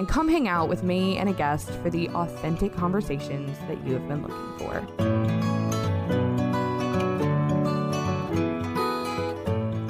and come hang out with me and a guest for the authentic conversations that you have been looking for.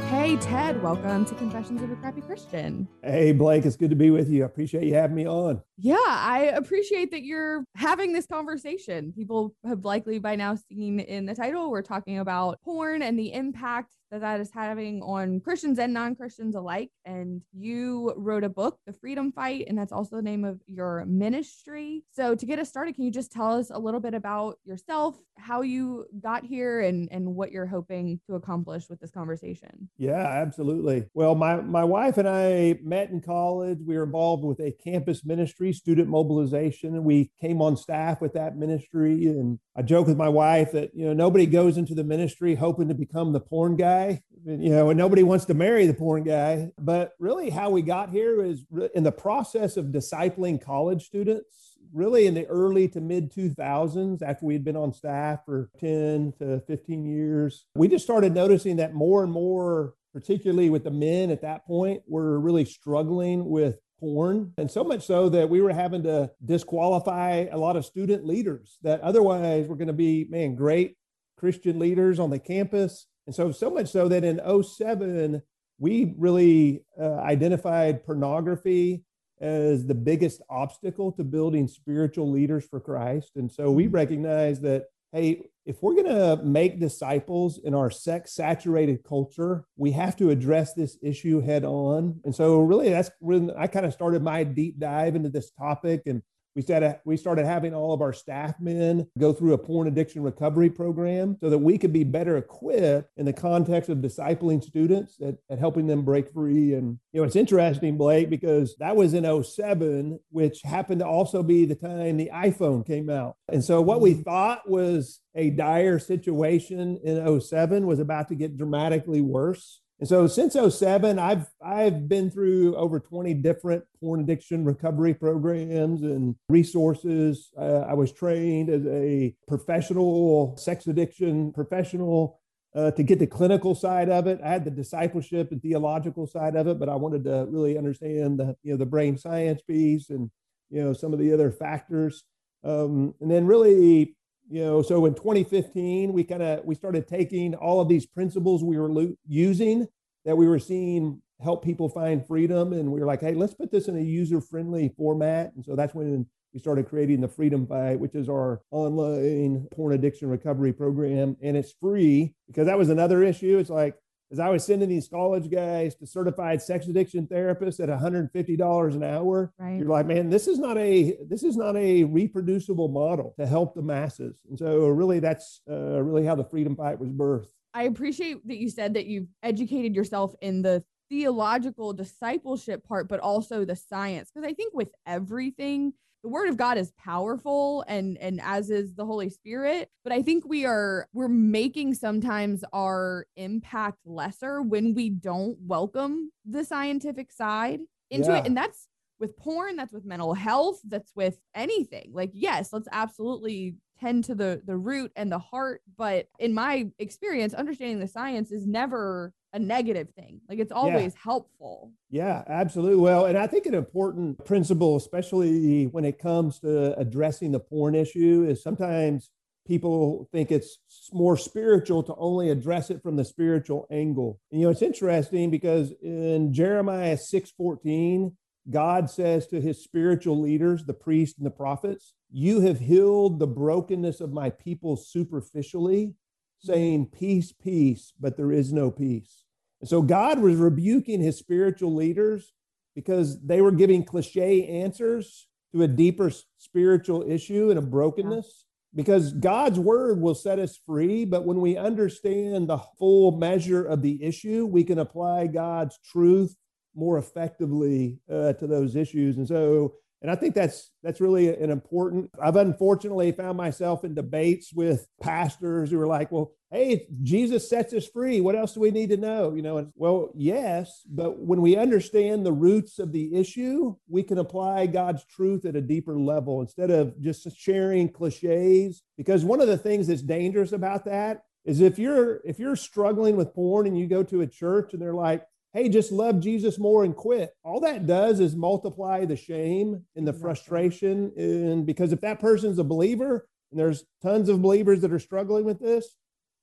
Hey, Ted, welcome to Confessions of a Crappy Christian. Hey, Blake, it's good to be with you. I appreciate you having me on. Yeah, I appreciate that you're having this conversation. People have likely by now seen in the title, we're talking about porn and the impact that that is having on Christians and non-Christians alike. And you wrote a book, The Freedom Fight, and that's also the name of your ministry. So to get us started, can you just tell us a little bit about yourself, how you got here and, and what you're hoping to accomplish with this conversation? Yeah, absolutely. Well, my, my wife and I met in college. We were involved with a campus ministry, student mobilization, and we came on staff with that ministry. And I joke with my wife that, you know, nobody goes into the ministry hoping to become the porn guy guy, you know, and nobody wants to marry the porn guy. But really, how we got here is in the process of discipling college students, really in the early to mid 2000s, after we had been on staff for 10 to 15 years, we just started noticing that more and more, particularly with the men at that point, were really struggling with porn. And so much so that we were having to disqualify a lot of student leaders that otherwise were going to be, man, great Christian leaders on the campus and so, so much so that in 07, we really uh, identified pornography as the biggest obstacle to building spiritual leaders for Christ. And so we mm-hmm. recognize that, hey, if we're going to make disciples in our sex saturated culture, we have to address this issue head on. And so, really, that's when I kind of started my deep dive into this topic and we started, uh, we started having all of our staff men go through a porn addiction recovery program so that we could be better equipped in the context of discipling students at, at helping them break free. And, you know, it's interesting, Blake, because that was in 07, which happened to also be the time the iPhone came out. And so what we mm-hmm. thought was a dire situation in 07 was about to get dramatically worse. And so since 07, I've I've been through over 20 different porn addiction recovery programs and resources. Uh, I was trained as a professional sex addiction professional uh, to get the clinical side of it. I had the discipleship and theological side of it, but I wanted to really understand the you know the brain science piece and you know some of the other factors. Um, and then really you know so in 2015 we kind of we started taking all of these principles we were lo- using that we were seeing help people find freedom. And we were like hey let's put this in a user friendly format. And so that's when we started creating the freedom fight which is our online porn addiction recovery program. And it's free because that was another issue. It's like as I was sending these college guys to certified sex addiction therapists at $150 an hour, right. you're like, man, this is not a this is not a reproducible model to help the masses. And so, really, that's uh, really how the freedom fight was birthed. I appreciate that you said that you've educated yourself in the theological discipleship part, but also the science, because I think with everything the word of god is powerful and and as is the holy spirit but i think we are we're making sometimes our impact lesser when we don't welcome the scientific side into yeah. it and that's with porn that's with mental health that's with anything like yes let's absolutely tend to the the root and the heart but in my experience understanding the science is never a negative thing. Like it's always yeah. helpful. Yeah, absolutely. Well, and I think an important principle, especially when it comes to addressing the porn issue, is sometimes people think it's more spiritual to only address it from the spiritual angle. And, you know, it's interesting because in Jeremiah 6:14, God says to his spiritual leaders, the priests and the prophets, You have healed the brokenness of my people superficially, saying, Peace, peace, but there is no peace. And so God was rebuking his spiritual leaders because they were giving cliche answers to a deeper spiritual issue and a brokenness. Because God's word will set us free, but when we understand the full measure of the issue, we can apply God's truth more effectively uh, to those issues. And so And I think that's that's really an important. I've unfortunately found myself in debates with pastors who are like, "Well, hey, Jesus sets us free. What else do we need to know?" You know, and, well, yes, but when we understand the roots of the issue, we can apply God's truth at a deeper level instead of just sharing cliches. Because one of the things that's dangerous about that is if you're if you're struggling with porn and you go to a church and they're like, hey, just love Jesus more and quit. All that does is multiply the shame and the frustration. And because if that person's a believer, and there's tons of believers that are struggling with this,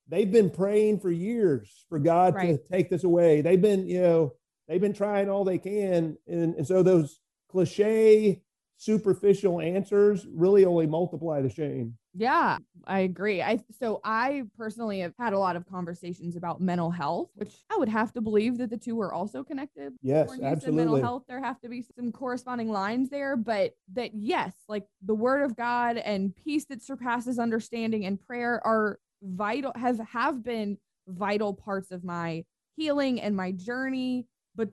they've been praying for years for God right. to take this away. They've been, you know, they've been trying all they can. And, and so those cliche superficial answers really only multiply the shame. Yeah, I agree. I so I personally have had a lot of conversations about mental health, which I would have to believe that the two are also connected. Yes, absolutely. Mental health, there have to be some corresponding lines there, but that yes, like the word of God and peace that surpasses understanding and prayer are vital have have been vital parts of my healing and my journey, but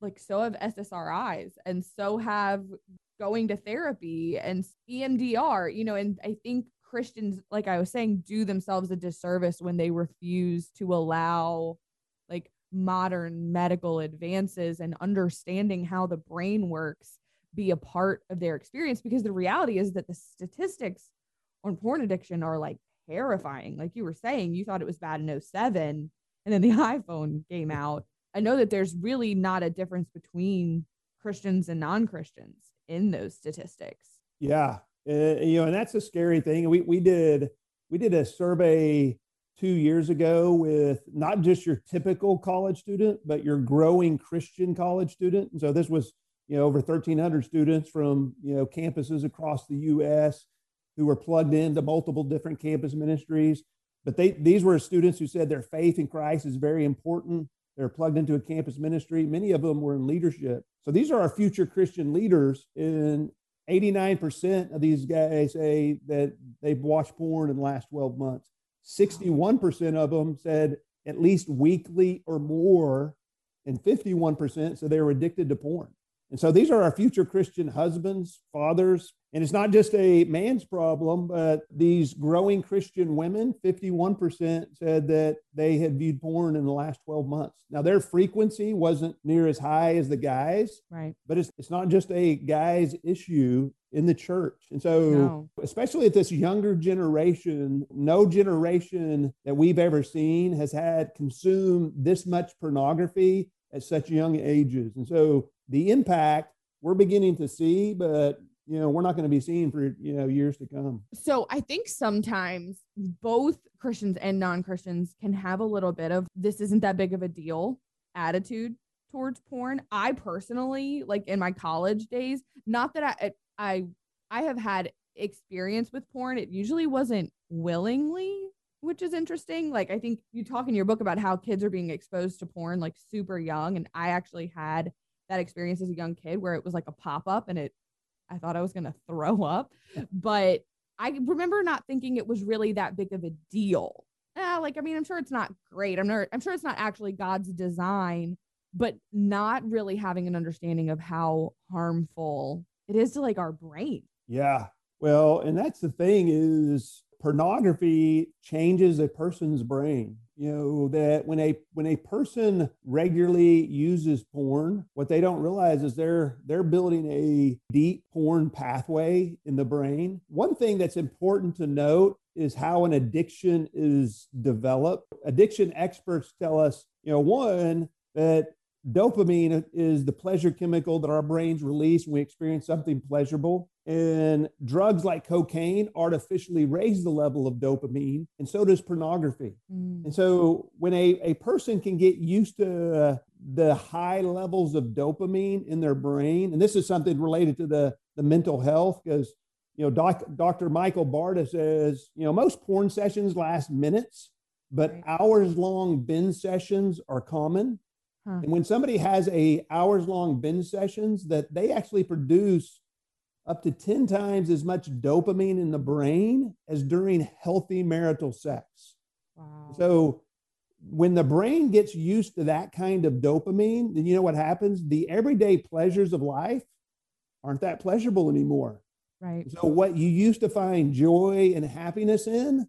like so have SSRIs and so have going to therapy and EMDR, you know, and I think Christians, like I was saying, do themselves a disservice when they refuse to allow like modern medical advances and understanding how the brain works be a part of their experience because the reality is that the statistics on porn addiction are like terrifying. Like you were saying, you thought it was bad in 07 and then the iPhone came out. I know that there's really not a difference between Christians and non-Christians in those statistics. Yeah, uh, you know, and that's a scary thing. We we did we did a survey two years ago with not just your typical college student, but your growing Christian college student. And so this was you know over 1,300 students from you know campuses across the U.S. who were plugged into multiple different campus ministries. But they these were students who said their faith in Christ is very important. They're plugged into a campus ministry. Many of them were in leadership. So these are our future Christian leaders. And 89% of these guys say that they've watched porn in the last 12 months. 61% of them said at least weekly or more. And 51% said they were addicted to porn. And so these are our future Christian husbands, fathers, and it's not just a man's problem, but these growing Christian women, 51% said that they had viewed porn in the last 12 months. Now, their frequency wasn't near as high as the guys, right? But it's, it's not just a guy's issue in the church. And so, no. especially at this younger generation, no generation that we've ever seen has had consumed this much pornography at such young ages. And so, the impact we're beginning to see, but you know we're not going to be seen for you know years to come. So i think sometimes both christians and non-christians can have a little bit of this isn't that big of a deal attitude towards porn. I personally like in my college days not that i i i have had experience with porn. It usually wasn't willingly which is interesting. Like i think you talk in your book about how kids are being exposed to porn like super young and i actually had that experience as a young kid where it was like a pop-up and it I thought I was going to throw up. But I remember not thinking it was really that big of a deal. Eh, like, I mean, I'm sure it's not great. I'm not, I'm sure it's not actually God's design, but not really having an understanding of how harmful it is to like our brain. Yeah. Well, and that's the thing is pornography changes a person's brain you know that when a when a person regularly uses porn what they don't realize is they're they're building a deep porn pathway in the brain. One thing that's important to note is how an addiction is developed. Addiction experts tell us you know one that dopamine is the pleasure chemical that our brains release when we experience something pleasurable and drugs like cocaine artificially raise the level of dopamine, and so does pornography. Mm. And so, when a, a person can get used to uh, the high levels of dopamine in their brain, and this is something related to the, the mental health, because you know, doc, Dr. Michael Barta says, you know, most porn sessions last minutes, but right. hours long binge sessions are common. Huh. And when somebody has a hours long binge sessions, that they actually produce up to 10 times as much dopamine in the brain as during healthy marital sex. Wow. So when the brain gets used to that kind of dopamine, then you know what happens? The everyday pleasures of life aren't that pleasurable anymore. Right. So what you used to find joy and happiness in,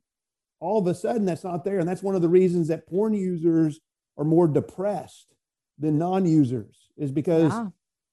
all of a sudden that's not there. And that's one of the reasons that porn users are more depressed than non-users is because yeah.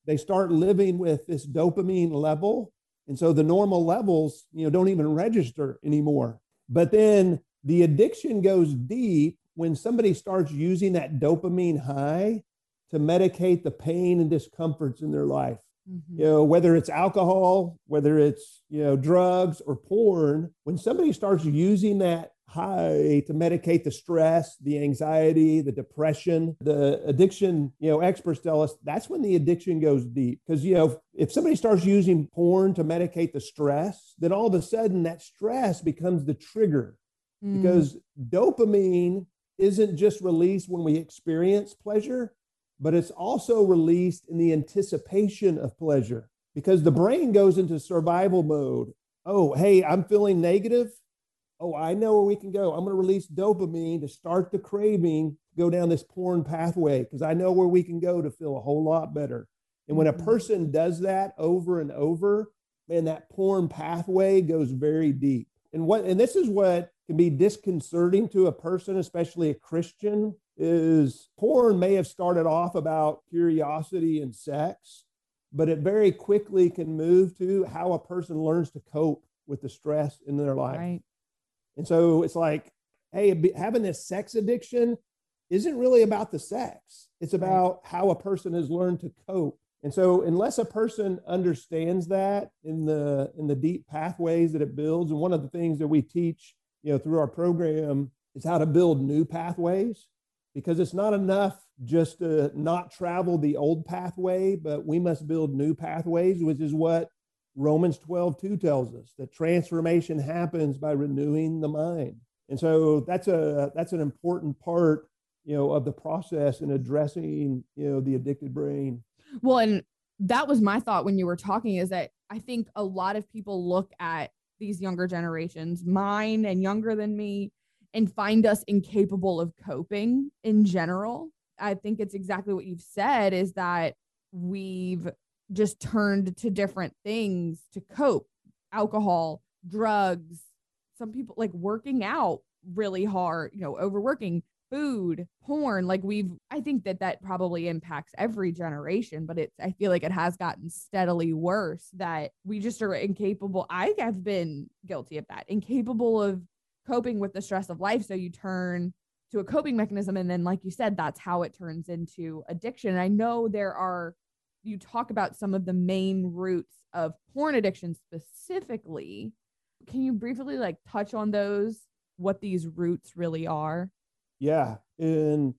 they start living with this dopamine level. And so the normal levels, you know, don't even register anymore. But then the addiction goes deep when somebody starts using that dopamine high to medicate the pain and discomforts in their life. Mm-hmm. You know, whether it's alcohol, whether it's, you know, drugs or porn, when somebody starts using that high to medicate the stress, the anxiety, the depression, the addiction, you know, experts tell us that's when the addiction goes deep. Because, you know, if somebody starts using porn to medicate the stress, then all of a sudden that stress becomes the trigger. Mm. Because dopamine isn't just released when we experience pleasure, but it's also released in the anticipation of pleasure because the brain goes into survival mode. Oh, hey, I'm feeling negative. Oh, I know where we can go. I'm going to release dopamine to start the craving, go down this porn pathway because I know where we can go to feel a whole lot better. And when a mm-hmm. person does that over and over, man, that porn pathway goes very deep. And what and this is what can be disconcerting to a person, especially a Christian, is porn may have started off about curiosity and sex, but it very quickly can move to how a person learns to cope with the stress in their life. Right. And so it's like, hey, having this sex addiction isn't really about the sex. It's about how a person has learned to cope. And so unless a person understands that in the in the deep pathways that it builds, and one of the things that we teach you know, through our program is how to build new pathways because it's not enough just to not travel the old pathway, but we must build new pathways, which is what Romans 12, 2 tells us that transformation happens by renewing the mind. And so that's a that's an important part, you know, of the process in addressing, you know, the addicted brain. Well, and that was my thought when you were talking is that I think a lot of people look at these younger generations, mine and younger than me, and find us incapable of coping in general. I think it's exactly what you've said is that we've just turned to different things to cope alcohol, drugs, some people like working out really hard, you know, overworking, food, porn. Like we've, I think that that probably impacts every generation, but it's, I feel like it has gotten steadily worse that we just are incapable. I have been guilty of that, incapable of coping with the stress of life. So you turn to a coping mechanism. And then, like you said, that's how it turns into addiction. I know there are, you talk about some of the main roots of porn addiction specifically. Can you briefly like touch on those, what these roots really are? Yeah. And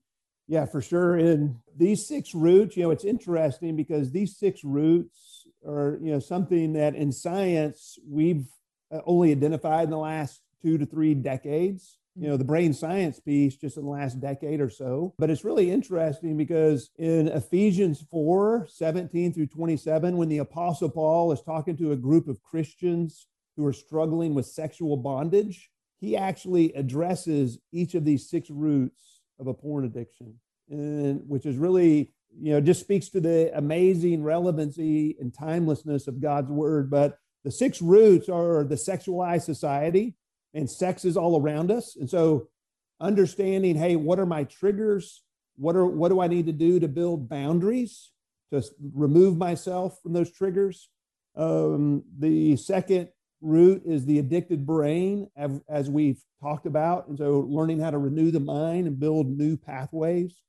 yeah, for sure. And these six roots, you know, it's interesting because these six roots are, you know, something that in science we've uh, only identified in the last two to three decades. You know, the brain science piece just in the last decade or so. But it's really interesting because in Ephesians 4 17 through 27, when the Apostle Paul is talking to a group of Christians who are struggling with sexual bondage, he actually addresses each of these six roots of a porn addiction, and which is really, you know, just speaks to the amazing relevancy and timelessness of God's word. But the six roots are the sexualized society, and sex is all around us. And so understanding, hey, what are my triggers? What are what do I need to do to build boundaries to remove myself from those triggers? Um, the second root is the addicted brain, as we've talked about. And so learning how to renew the mind and build new pathways.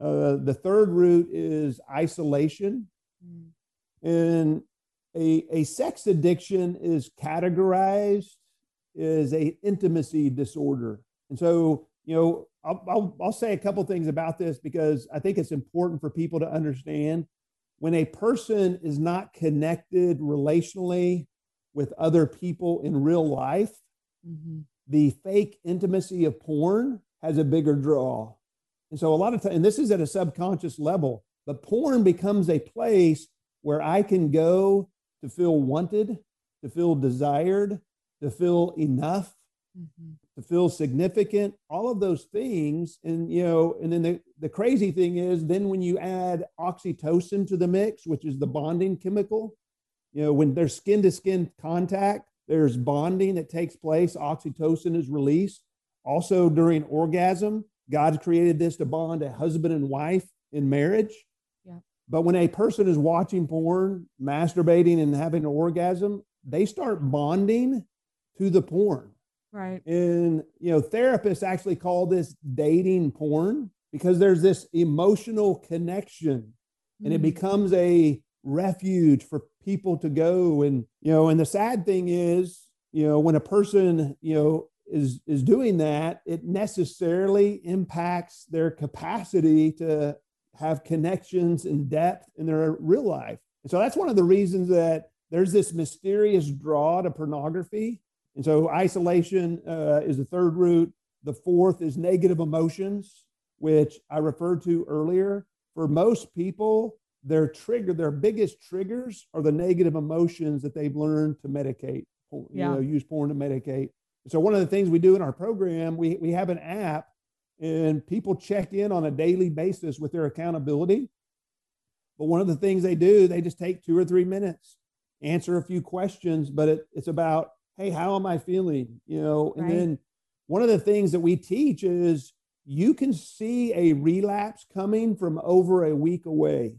Uh, the third root is isolation. Mm. And a, a sex addiction is categorized as a intimacy disorder. And so, you know, I'll, I'll, I'll say a couple things about this because I think it's important for people to understand when a person is not connected relationally with other people in real life, mm-hmm. the fake intimacy of porn has a bigger draw. And so a lot of times, and this is at a subconscious level, but porn becomes a place where I can go to feel wanted, to feel desired, to feel enough, mm-hmm. to feel significant, all of those things. And, you know, and then the, the crazy thing is, then when you add oxytocin to the mix, which is the bonding chemical, You know, when there's skin to skin contact, there's bonding that takes place, oxytocin is released. Also, during orgasm, God created this to bond a husband and wife in marriage. Yeah. But when a person is watching porn, masturbating, and having an orgasm, they start bonding to the porn. Right. And, you know, therapists actually call this dating porn because there's this emotional connection and it Mm. becomes a refuge for people to go and you know and the sad thing is you know when a person you know is is doing that it necessarily impacts their capacity to have connections and depth in their real life and so that's one of the reasons that there's this mysterious draw to pornography and so isolation uh, is the third root the fourth is negative emotions which i referred to earlier for most people their trigger, their biggest triggers are the negative emotions that they've learned to medicate, you Yeah. know, use porn to medicate. So one of the things we do in our program, we, we have an app and people check in on a daily basis with their accountability. But one of the things they do, they just take two or three minutes, answer a few questions, but it, it's about, hey, how am I feeling? You know, and Right. then one of the things that we teach is you can see a relapse coming from over a week away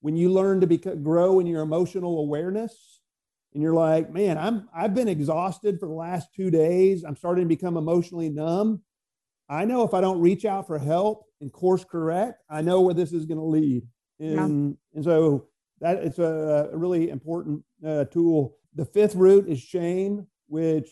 when you learn to become, grow in your emotional awareness and you're like man i'm i've been exhausted for the last two days i'm starting to become emotionally numb i know if i don't reach out for help and course correct i know where this is going to lead Yeah. and and so that it's a, a really important uh, tool the fifth root is shame which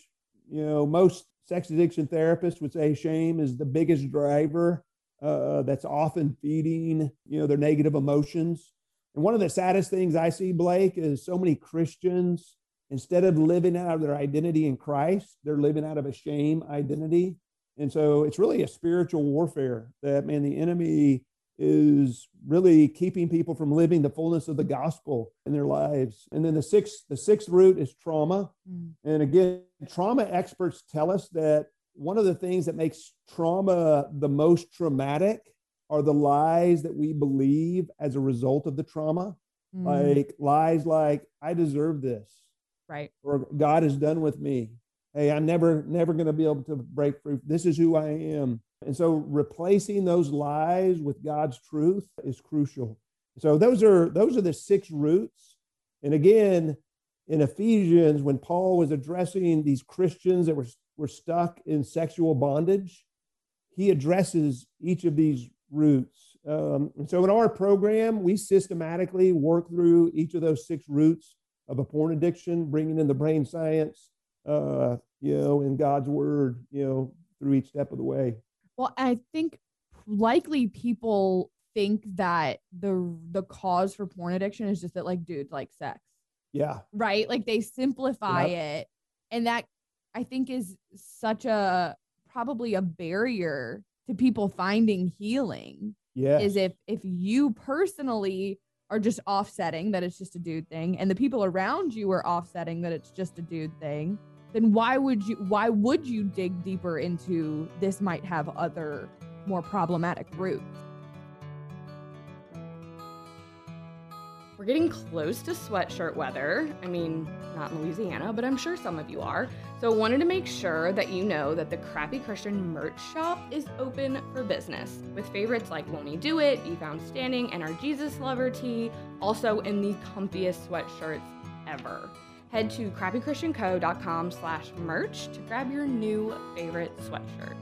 you know most sex addiction therapists would say shame is the biggest driver uh, that's often feeding you know their negative emotions and one of the saddest things I see, Blake, is so many Christians, instead of living out of their identity in Christ, they're living out of a shame identity. And so it's really a spiritual warfare that, man, the enemy is really keeping people from living the fullness of the gospel in their lives. And then the sixth, the sixth root is trauma. Mm. And again, trauma experts tell us that one of the things that makes trauma the most traumatic are the lies that we believe as a result of the trauma. Mm. Like lies like, I deserve this, right. or God is done with me. Hey, I'm never, never going to be able to break free. This is who I am. And so replacing those lies with God's truth is crucial. So those are those are the six roots. And again, in Ephesians, when Paul was addressing these Christians that were, were stuck in sexual bondage, he addresses each of these roots. Um, and so in our program, we systematically work through each of those six roots of a porn addiction, bringing in the brain science, uh, you know, in God's word, you know, through each step of the way. Well, I think likely people think that the the cause for porn addiction is just that like dudes like sex, Yeah. right? Like they simplify it, and that I think is such a probably a barrier to people finding healing. Yeah. Is if if you personally are just offsetting that it's just a dude thing, and the people around you are offsetting that it's just a dude thing. Then why would you why would you dig deeper into this might have other more problematic roots? We're getting close to sweatshirt weather. I mean, not in Louisiana, but I'm sure some of you are. So, I wanted to make sure that you know that the Crappy Christian merch shop is open for business with favorites like Won't Do It, Be Found Standing, and our Jesus Lover tee, also in the comfiest sweatshirts ever. Head to crappychristianco.com slash merch to grab your new favorite sweatshirt.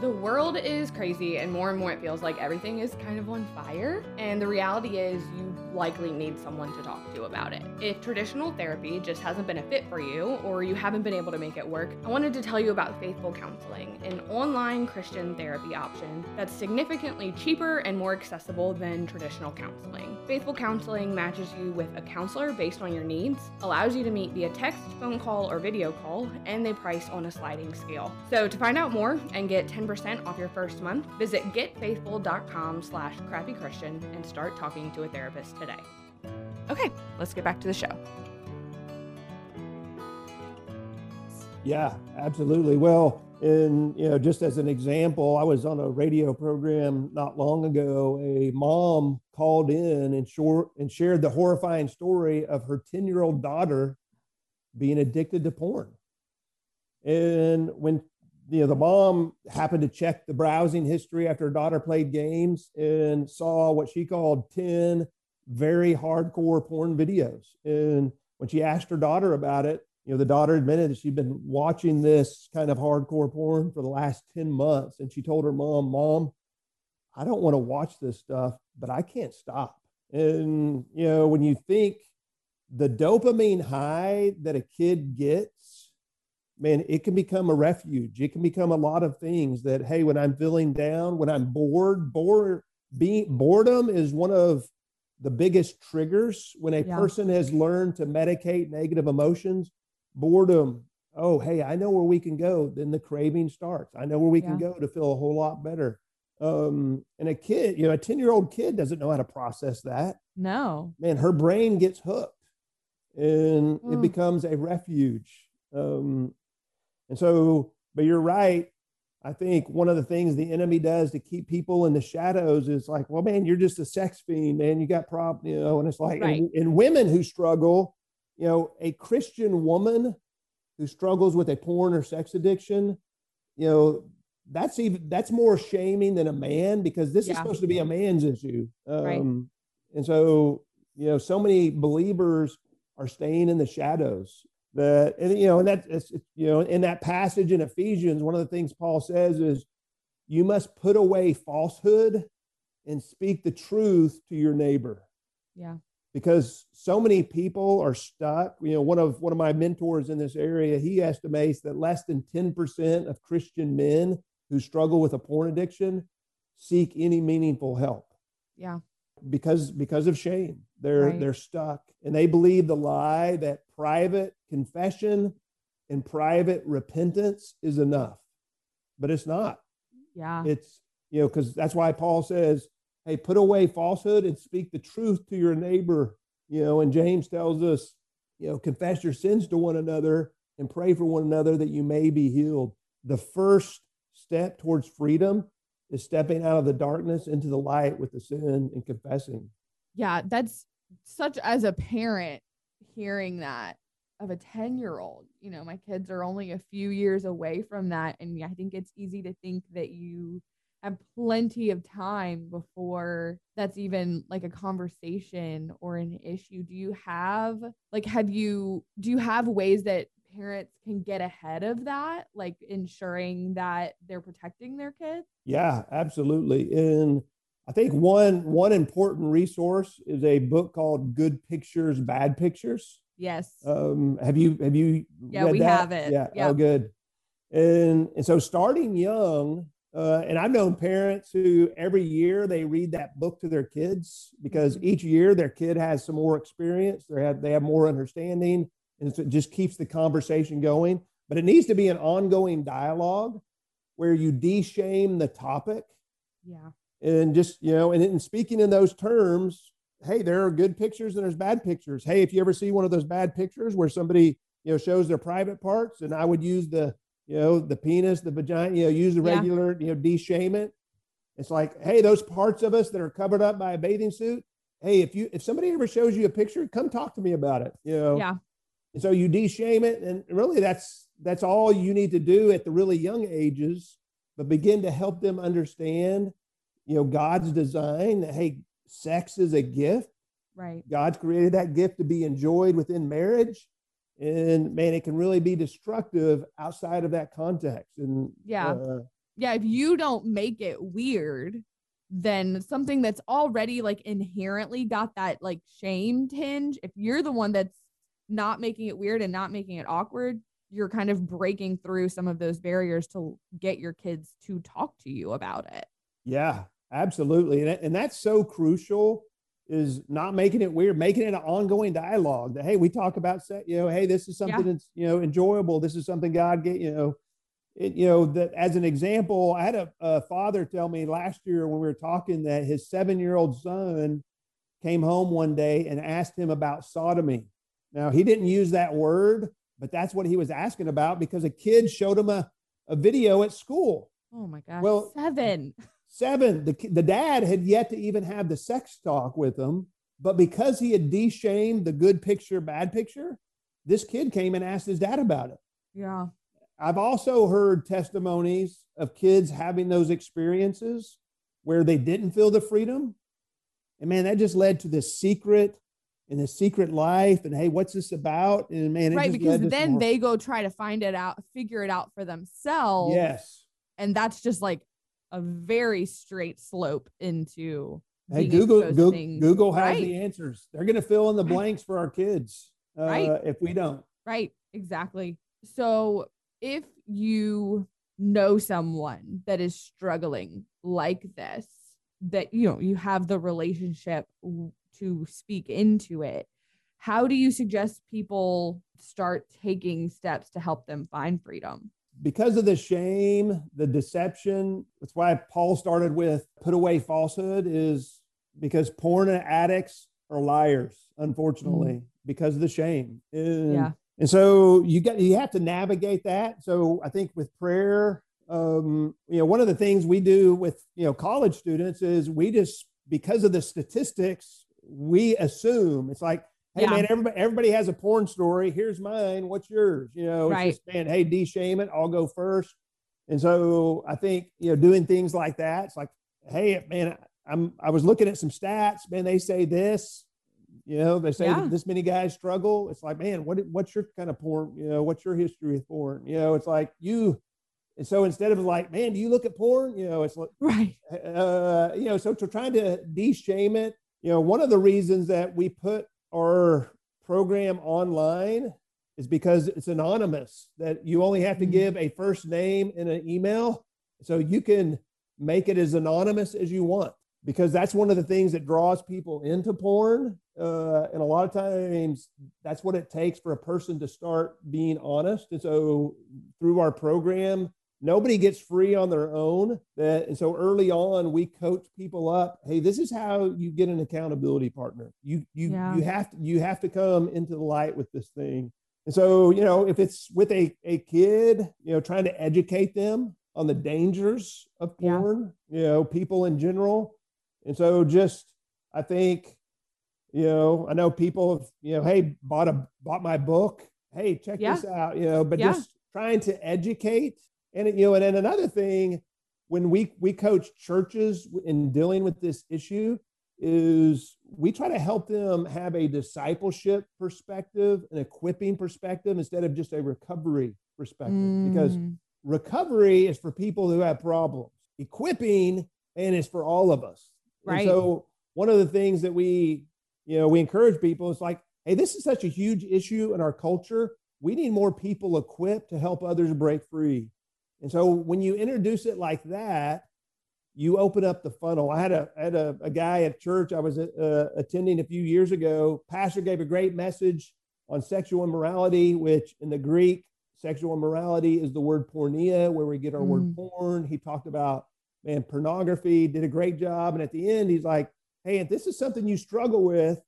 The world is crazy, and more and more it feels like everything is kind of on fire. And the reality is, you likely need someone to talk to about it. If traditional therapy just hasn't been a fit for you, or you haven't been able to make it work, I wanted to tell you about Faithful Counseling, an online Christian therapy option that's significantly cheaper and more accessible than traditional counseling. Faithful Counseling matches you with a counselor based on your needs, allows you to meet via text, phone call, or video call, and they price on a sliding scale. So to find out more and get 10% off your first month, visit getfaithful.com slash crappychristian and start talking to a therapist today. Okay, let's get back to the show. Yeah, absolutely. Well, and you know, just as an example, I was on a radio program not long ago. A mom called in and short and shared the horrifying story of her 10-year-old daughter being addicted to porn. And when you know the mom happened to check the browsing history after her daughter played games and saw what she called 10 very hardcore porn videos. And when she asked her daughter about it, you know, the daughter admitted that she'd been watching this kind of hardcore porn for the last 10 months. And she told her mom, Mom, I don't want to watch this stuff, but I can't stop. And, you know, when you think the dopamine high that a kid gets, man, it can become a refuge. It can become a lot of things that, hey, when I'm feeling down, when I'm bored, bored, being boredom is one of the biggest triggers when a yeah. person has learned to medicate negative emotions boredom. Oh hey i know where we can go. Then the craving starts. I know where we yeah. can go to feel a whole lot better. Um and a kid you know a 10 year old kid doesn't know how to process that. No. Man her brain gets hooked and mm. it becomes a refuge. Um and so but you're right i think one of the things the enemy does to keep people in the shadows is like well man you're just a sex fiend man you got problem you know and it's like right. and, and women who struggle you know, a Christian woman who struggles with a porn or sex addiction, you know, that's even that's more shaming than a man because this yeah. is supposed to be a man's issue. Um, right. And so, you know, so many believers are staying in the shadows. That and you know, and that it's, you know, in that passage in Ephesians, one of the things Paul says is, you must put away falsehood and speak the truth to your neighbor. Yeah because so many people are stuck. You know, one of one of my mentors in this area, he estimates that less than 10% of Christian men who struggle with a porn addiction seek any meaningful help. Yeah. Because because of shame. They're right. they're stuck and they believe the lie that private confession and private repentance is enough. But it's not. Yeah. It's you know, because that's why Paul says hey, put away falsehood and speak the truth to your neighbor. You know, and James tells us, you know, confess your sins to one another and pray for one another that you may be healed. The first step towards freedom is stepping out of the darkness into the light with the sin and confessing. Yeah, that's such as a parent hearing that of a 10 year old. You know, my kids are only a few years away from that. And I think it's easy to think that you have plenty of time before that's even like a conversation or an issue do you have like have you do you have ways that parents can get ahead of that like ensuring that they're protecting their kids yeah absolutely and i think one one important resource is a book called good pictures bad pictures yes um have you have you yeah we that? have it yeah yep. oh good and and so starting young uh, and I've known parents who every year they read that book to their kids because mm-hmm. each year their kid has some more experience, they have they have more understanding, and so it just keeps the conversation going. But it needs to be an ongoing dialogue where you de-shame the topic. Yeah. And just you know, and, speaking in those terms, hey, there are good pictures and there's bad pictures. Hey, if you ever see one of those bad pictures where somebody you know shows their private parts, and I would use the you know, the penis, the vagina, you know, use the regular, yeah. you know, de-shame it. It's like, hey, those parts of us that are covered up by a bathing suit, hey, if you if somebody ever shows you a picture, come talk to me about it. You know. Yeah. And so you de-shame it, and really that's that's all you need to do at the really young ages, but begin to help them understand, you know, God's design. That, hey, sex is a gift. Right. God's created that gift to be enjoyed within marriage and man it can really be destructive outside of that context and yeah uh, yeah if you don't make it weird then something that's already like inherently got that like shame tinge if you're the one that's not making it weird and not making it awkward you're kind of breaking through some of those barriers to get your kids to talk to you about it yeah absolutely and, and that's so crucial is not making it weird, making it an ongoing dialogue that, hey, we talk about, you know, hey, this is something yeah. that's, you know, enjoyable. This is something God get, you know, it, you know, that as an example, I had a, a father tell me last year when we were talking that his seven year old son came home one day and asked him about sodomy. Now, he didn't use that word, but that's what he was asking about because a kid showed him a, a video at school. Oh my gosh. Well, seven. Seven. The, the dad had yet to even have the sex talk with him, but because he had de-shamed the good picture, bad picture, this kid came and asked his dad about it. Yeah. I've also heard testimonies of kids having those experiences where they didn't feel the freedom. And man, that just led to this secret and this secret life. And hey, what's this about? And man, right, because then they go try to find it out, figure it out for themselves. Yes. And that's just like a very straight slope into Hey, Google, Google, Google has right. the answers. They're going to fill in the blanks for our kids uh, right. if we don't. Right, exactly. So if you know someone that is struggling like this, that you know you have the relationship to speak into it, how do you suggest people start taking steps to help them find freedom? Because of the shame, the deception, that's why Paul started with put away falsehood, is because porn addicts are liars, unfortunately, mm. because of the shame. And, yeah. And so you got you have to navigate that. So I think with prayer, um, you know, one of the things we do with you know college students is we just because of the statistics, we assume it's like hey yeah. man, everybody everybody has a porn story. Here's mine. What's yours? You know, right. just saying, hey, de-shame it. I'll go first. And so I think you know doing things like that. It's like, hey man, I'm I was looking at some stats. Man, they say this. You know, they say yeah. this many guys struggle. It's like, man, what what's your kind of porn? You know, what's your history with porn? You know, it's like you. And so instead of like, man, do you look at porn? You know, it's like, right. Uh, you know, so to trying to de-shame it. You know, one of the reasons that we put our program online is because it's anonymous that you only have to mm-hmm. give a first name and an email so you can make it as anonymous as you want because that's one of the things that draws people into porn uh, and a lot of times that's what it takes for a person to start being honest and so through our program nobody gets free on their own that and so early on we coach people up hey this is how you get an accountability partner you you yeah. you have to you have to come into the light with this thing and so you know if it's with a, a kid you know trying to educate them on the dangers of porn yeah. you know people in general and so just i think you know i know people have you know hey bought a bought my book hey check yeah. this out you know but just trying to educate and you know, and then another thing, when we we coach churches in dealing with this issue, is we try to help them have a discipleship perspective, an equipping perspective, instead of just a recovery perspective. Mm. Because recovery is for people who have problems. Equipping and is for all of us. Right. And so one of the things that we, you know, we encourage people is like, hey, this is such a huge issue in our culture. We need more people equipped to help others break free. And so when you introduce it like that, you open up the funnel. I had a I had a, a guy at church I was uh, attending a few years ago. Pastor gave a great message on sexual immorality, which in the Greek, sexual immorality is the word porneia, where we get our mm. word porn. He talked about man pornography. Did a great job, and at the end, he's like, "Hey, if this is something you struggle with,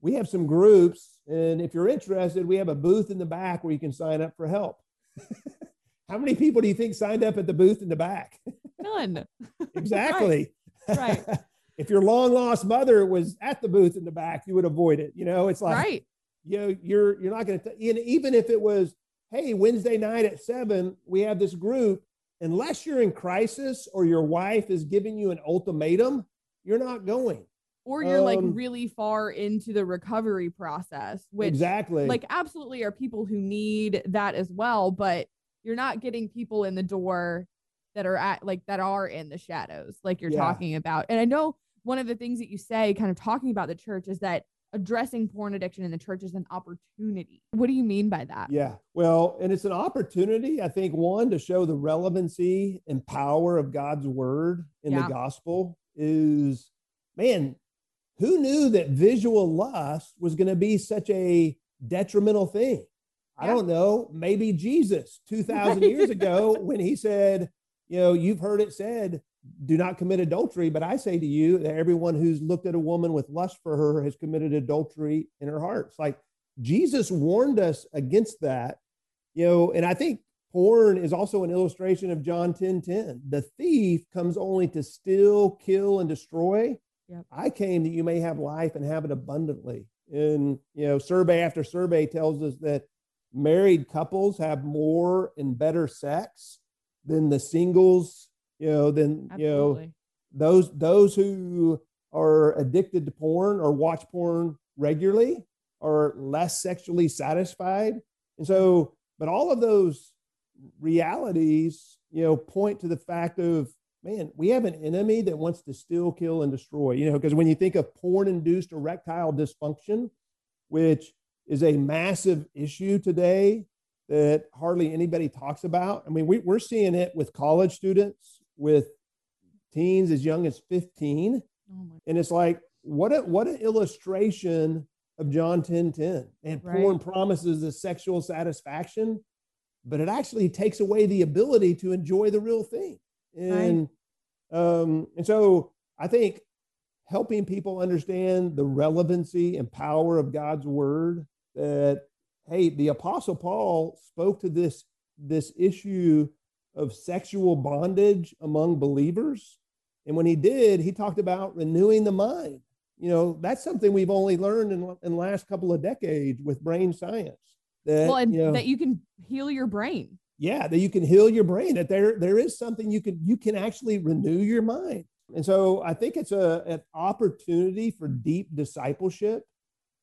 we have some groups, and if you're interested, we have a booth in the back where you can sign up for help." How many people do you think signed up at the booth in the back? None. exactly. right. right. if your long lost mother was at the booth in the back, you would avoid it. You know, it's like, right. you know, you're, you're not going to, even if it was, Hey, Wednesday night at seven, we have this group. Unless you're in crisis or your wife is giving you an ultimatum, you're not going or you're um, like really far into the recovery process which exactly like absolutely are people who need that as well but you're not getting people in the door that are at like that are in the shadows like you're yeah. talking about. And i know one of the things that you say kind of talking about the church is that addressing porn addiction in the church is an opportunity. What do you mean by that? Yeah. Well and it's an opportunity i think one to show the relevancy and power of god's word in yeah. the gospel is man who knew that visual lust was going to be such a detrimental thing I don't know, maybe Jesus 2000 years ago when he said, you know, you've heard it said, do not commit adultery. But I say to you that everyone who's looked at a woman with lust for her has committed adultery in her heart. It's like Jesus warned us against that, you know, and I think porn is also an illustration of John 10 10. The thief comes only to steal, kill, and destroy. Yep. I came that you may have life and have it abundantly. And, you know, survey after survey tells us that married couples have more and better sex than the singles, you know, than, Absolutely. you know, those those who are addicted to porn or watch porn regularly are less sexually satisfied. And so, but all of those realities, you know, point to the fact of, man, we have an enemy that wants to steal, kill, and destroy. You know, because when you think of porn induced erectile dysfunction, which is a massive issue today that hardly anybody talks about. I mean, we, we're seeing it with college students, with teens as young as 15. Oh and it's like, what a, what an illustration of John 10 10. And right. porn promises the sexual satisfaction, but it actually takes away the ability to enjoy the real thing. And right. um, and so I think helping people understand the relevancy and power of God's word that hey, the apostle Paul spoke to this this issue of sexual bondage among believers. And when he did, he talked about renewing the mind. You know, that's something we've only learned in, in the last couple of decades with brain science. That, well, and you know, that you can heal your brain. Yeah, that you can heal your brain. That there there is something you can you can actually renew your mind. And so I think it's a an opportunity for deep discipleship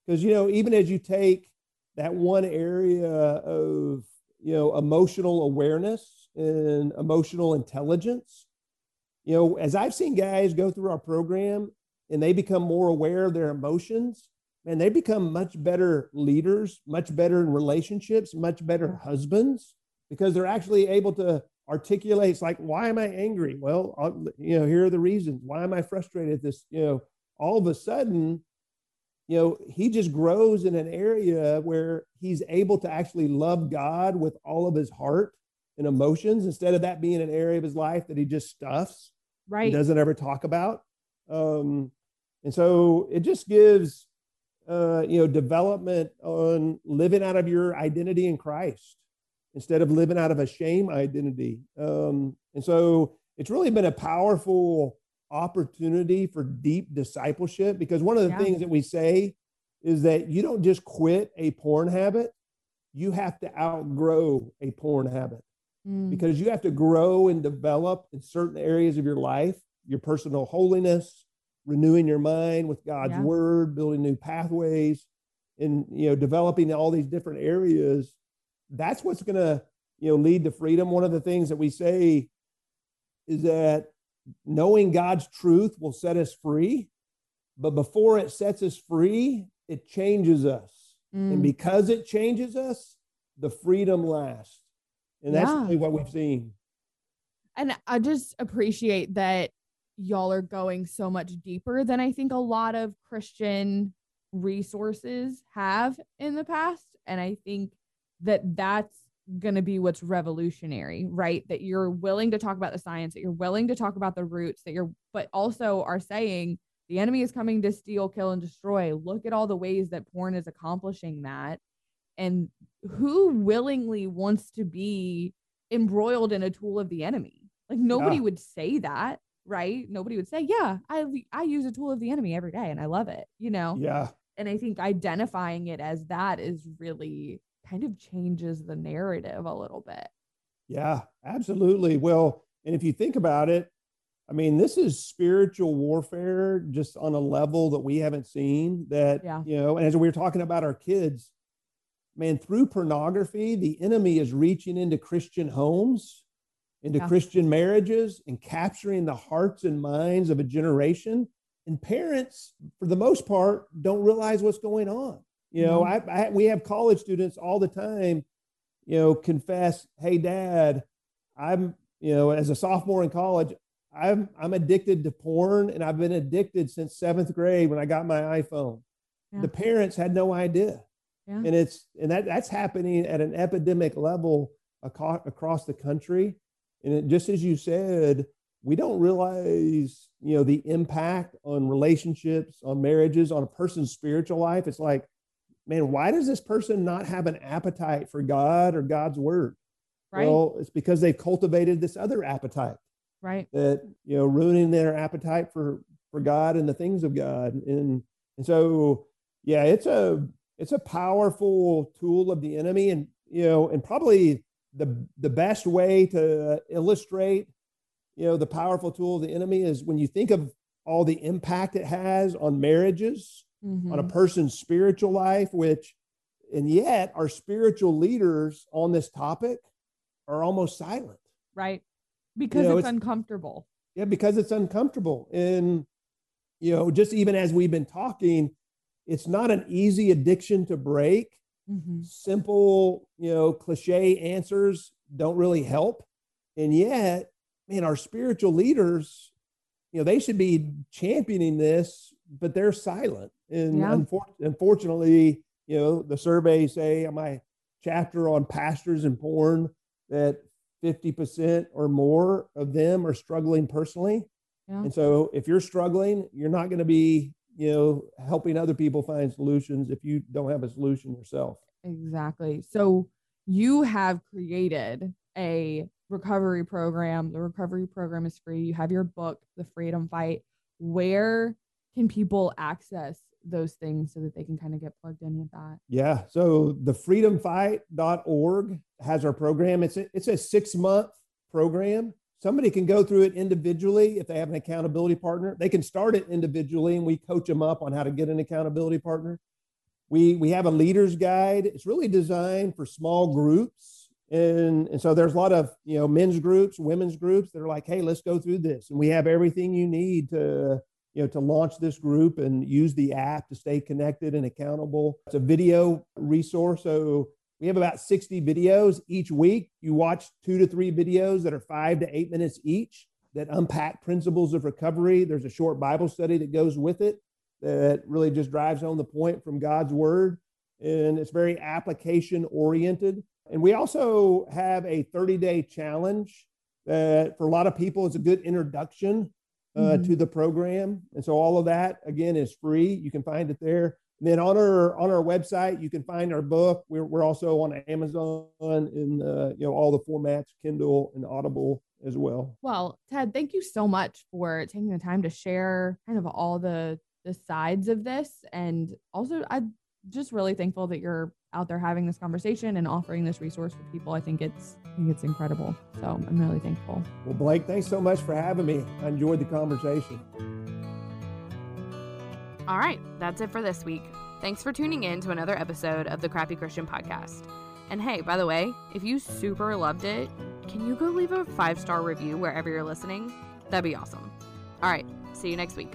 because you know even as you take that one area of you know emotional awareness and emotional intelligence you know as i've seen guys go through our program and they become more aware of their emotions and they become much better leaders much better in relationships much better husbands because they're actually able to articulate it's like why am i angry? Well I'll, you know here are the reasons. Why am i frustrated at this? You know all of a sudden you know, he just grows in an area where he's able to actually love God with all of his heart and emotions instead of that being an area of his life that he just stuffs, right? He doesn't ever talk about. Um, and so it just gives, uh, you know, development on living out of your identity in Christ instead of living out of a shame identity. Um, and so it's really been a powerful opportunity for deep discipleship because one of the yeah. things that we say is that you don't just quit a porn habit, you have to outgrow a porn habit mm. because you have to grow and develop in certain areas of your life, your personal holiness, renewing your mind with God's yeah. word, building new pathways, and you know, developing all these different areas. That's what's going to you know lead to freedom. One of the things that we say is that knowing God's truth will set us free, but before it sets us free, it changes us. Mm. And because it changes us, the freedom lasts. And that's yeah. really what we've seen. And I just appreciate that y'all are going so much deeper than I think a lot of Christian resources have in the past. And I think that that's going to be what's revolutionary, right? That you're willing to talk about the science, that you're willing to talk about the roots, that you're, but also are saying the enemy is coming to steal, kill, and destroy. Look at all the ways that porn is accomplishing that. And who willingly wants to be embroiled in a tool of the enemy? Like nobody yeah. would say that, right? Nobody would say, "Yeah, I I use a tool of the enemy every day and I love it." You know? Yeah. And I think identifying it as that is really kind of changes the narrative a little bit. Yeah, absolutely. Well, and if you think about it, I mean, this is spiritual warfare just on a level that we haven't seen. That, yeah. you know, and as we were talking about our kids, man, through pornography, the enemy is reaching into Christian homes, into yeah. Christian marriages, and capturing the hearts and minds of a generation. And parents, for the most part, don't realize what's going on. You know, mm-hmm. I, I, we have college students all the time, you know, confess, "Hey, Dad, I'm, you know, as a sophomore in college, I'm I'm addicted to porn, and I've been addicted since seventh grade when I got my iPhone." Yeah. The parents had no idea, yeah. and it's and that that's happening at an epidemic level across, across the country. And it, just as you said, we don't realize, you know, the impact on relationships, on marriages, on a person's spiritual life. It's like man, why does this person not have an appetite for God or God's word? Right. Well, it's because they've cultivated this other appetite right. that, you know, ruining their appetite for for God and the things of God. And and so yeah, it's a it's a powerful tool of the enemy. And you know, and probably the the best way to illustrate, you know, the powerful tool of the enemy is when you think of all the impact it has on marriages, Mhm. on a person's spiritual life, which, and yet our spiritual leaders on this topic are almost silent. right. Because know, it's, it's- uncomfortable. Yeah, because it's uncomfortable. And, you know, just even as we've been talking, it's not an easy addiction to break. Mhm. Simple, you know, cliche answers don't really help. And yet, man, our spiritual leaders, you know, they should be championing this, but they're silent. And Yeah. unfor- unfortunately, you know, the surveys say on my chapter on pastors and porn that 50% or more of them are struggling personally. Yeah. And so if you're struggling, you're not going to be, you know, helping other people find solutions if you don't have a solution yourself. Exactly. So you have created a recovery program. The recovery program is free. You have your book, The Freedom Fight. Where can people access those things so that they can kind of get plugged in with that? Yeah. So the freedomfight.org has our program. It's a, it's a six month program. Somebody can go through it individually if they have an accountability partner. They can start it individually and we coach them up on how to get an accountability partner. We, we have a leader's guide. It's really designed for small groups. And, and so there's a lot of, you know, men's groups, women's groups that are like, hey, let's go through this. And we have everything you need to, you know, to launch this group and use the app to stay connected and accountable. It's a video resource. So we have about 60 videos each week. You watch two to three videos that are five to eight minutes each that unpack principles of recovery. There's a short Bible study that goes with it that really just drives home the point from God's word. And it's very application oriented. And we also have a 30 day challenge that for a lot of people is a good introduction uh, Mhm. to the program. And so all of that again is free. You can find it there. And then on our on our website, you can find our book. We're, we're also on Amazon in uh, you know all the formats, Kindle and Audible as well. Well, Ted, thank you so much for taking the time to share kind of all the the sides of this and also I'm just really thankful that you're out there having this conversation and offering this resource for people. I think it's I think it's incredible. So I'm really thankful. Well, Blake, thanks so much for having me. I enjoyed the conversation. All right, that's it for this week. Thanks for tuning in to another episode of the Crappy Christian Podcast. And hey, by the way, if you super loved it, can you go leave a five star review wherever you're listening? That'd be awesome. All right, see you next week.